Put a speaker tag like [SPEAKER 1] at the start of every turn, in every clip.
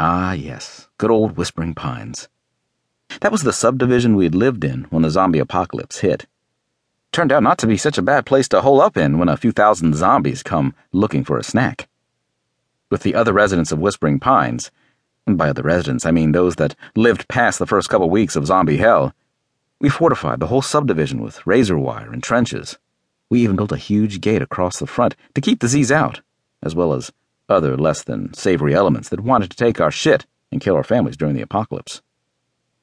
[SPEAKER 1] Ah, yes, good old Whispering Pines. That was the subdivision we had lived in when the zombie apocalypse hit. Turned out not to be such a bad place to hole up in when a few thousand zombies come looking for a snack. With the other residents of Whispering Pines, and by other residents I mean those that lived past the first couple weeks of zombie hell, we fortified the whole subdivision with razor wire and trenches. We even built a huge gate across the front to keep the Z's out, as well as other less than savory elements that wanted to take our shit and kill our families during the apocalypse.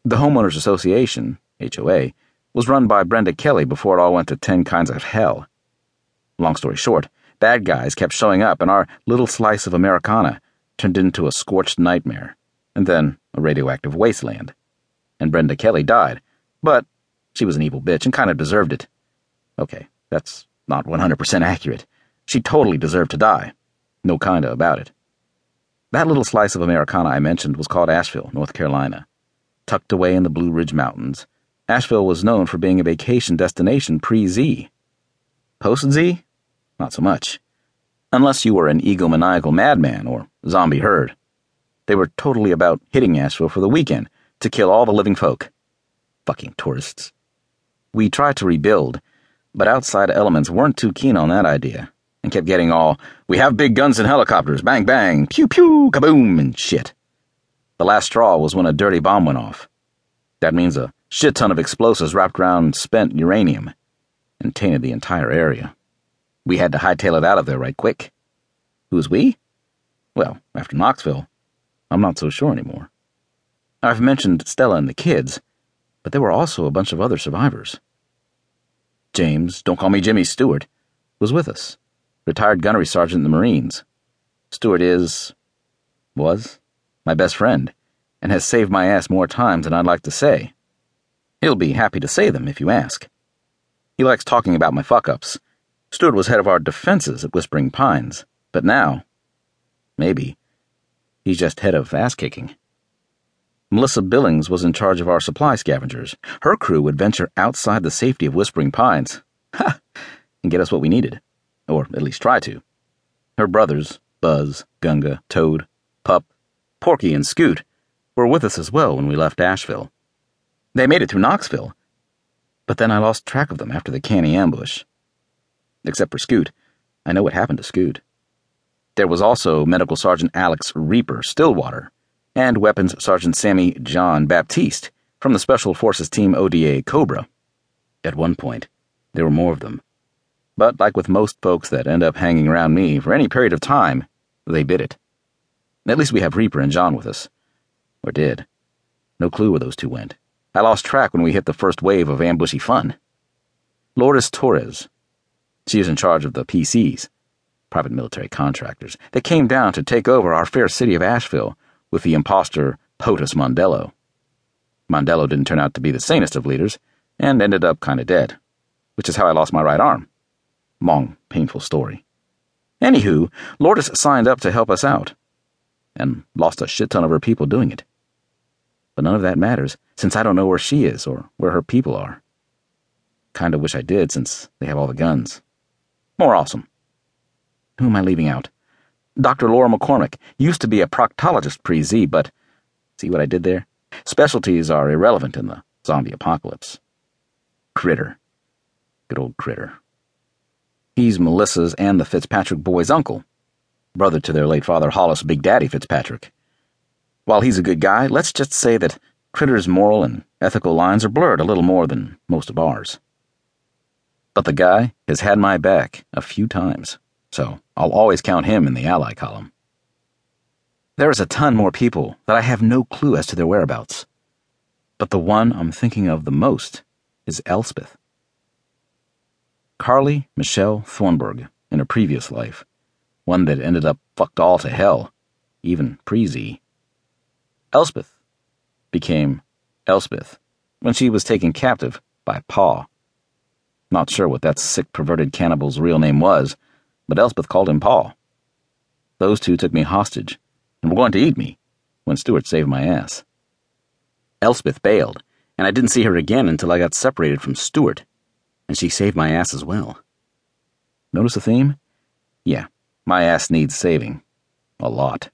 [SPEAKER 1] The Homeowners Association, HOA, was run by Brenda Kelly before it all went to 10 kinds of hell. Long story short, bad guys kept showing up, and our little slice of Americana turned into a scorched nightmare, and then a radioactive wasteland. And Brenda Kelly died, but she was an evil bitch and kind of deserved it. Okay, that's not 100% accurate. She totally deserved to die. No kinda about it. That little slice of Americana I mentioned was called Asheville, North Carolina. Tucked away in the Blue Ridge Mountains, Asheville was known for being a vacation destination pre Z. Post Z? Not so much. Unless you were an egomaniacal madman or zombie herd. They were totally about hitting Asheville for the weekend to kill all the living folk. Fucking tourists. We tried to rebuild, but outside elements weren't too keen on that idea and kept getting all, we have big guns and helicopters, bang bang, pew pew, kaboom, and shit. The last straw was when a dirty bomb went off. That means a shit ton of explosives wrapped around spent uranium and tainted the entire area. We had to hightail it out of there right quick. Who's we? Well, after Knoxville, I'm not so sure anymore. I've mentioned Stella and the kids, but there were also a bunch of other survivors. James, don't call me Jimmy Stewart, was with us retired gunnery sergeant in the Marines. Stewart is. was. my best friend, and has saved my ass more times than I'd like to say. He'll be happy to say them if you ask. He likes talking about my fuck ups. Stewart was head of our defenses at Whispering Pines, but now, maybe, he's just head of ass kicking. Melissa Billings was in charge of our supply scavengers. Her crew would venture outside the safety of Whispering Pines. Ha! And get us what we needed or at least try to. Her brothers, Buzz, Gunga, Toad, Pup, Porky, and Scoot, were with us as well when we left Asheville. They made it through Knoxville, but then I lost track of them after the canny ambush. Except for Scoot, I know what happened to Scoot. There was also Medical Sergeant Alex Reaper Stillwater and Weapons Sergeant Sammy John Baptiste from the Special Forces Team ODA Cobra. At one point, there were more of them. But like with most folks that end up hanging around me for any period of time, they bit it. At least we have Reaper and John with us. Or did. No clue where those two went. I lost track when we hit the first wave of ambushy fun. Lourdes Torres. She is in charge of the PMCs, private military contractors, that came down to take over our fair city of Asheville with the impostor POTUS Mondello. Mondello didn't turn out to be the sanest of leaders and ended up kinda dead, which is how I lost my right arm. Long, painful story. Anywho, Lourdes signed up to help us out, and lost a shit ton of her people doing it. But none of that matters, since I don't know where she is or where her people are. Kinda wish I did, since they have all the guns. More awesome. Who am I leaving out? Dr. Laura McCormick used to be a proctologist pre Z, but see what I did there? Specialties are irrelevant in the zombie apocalypse. Critter. Good old Critter. He's Melissa's and the Fitzpatrick boys' uncle, brother to their late father Hollis Big Daddy Fitzpatrick. While he's a good guy, let's just say that Critter's moral and ethical lines are blurred a little more than most of ours. But the guy has had my back a few times, so I'll always count him in the ally column. There is a ton more people that I have no clue as to their whereabouts. But the one I'm thinking of the most is Elspeth. Carly Michelle Thornburg in a previous life, one that ended up fucked all to hell, even pre Z. Elspeth became Elspeth when she was taken captive by Paw. Not sure what that sick, perverted cannibal's real name was, but Elspeth called him Paw. Those two took me hostage and were going to eat me when Stewart saved my ass. Elspeth bailed, and I didn't see her again until I got separated from Stewart and she saved my ass as well. Notice the theme? Yeah, my ass needs saving. A lot.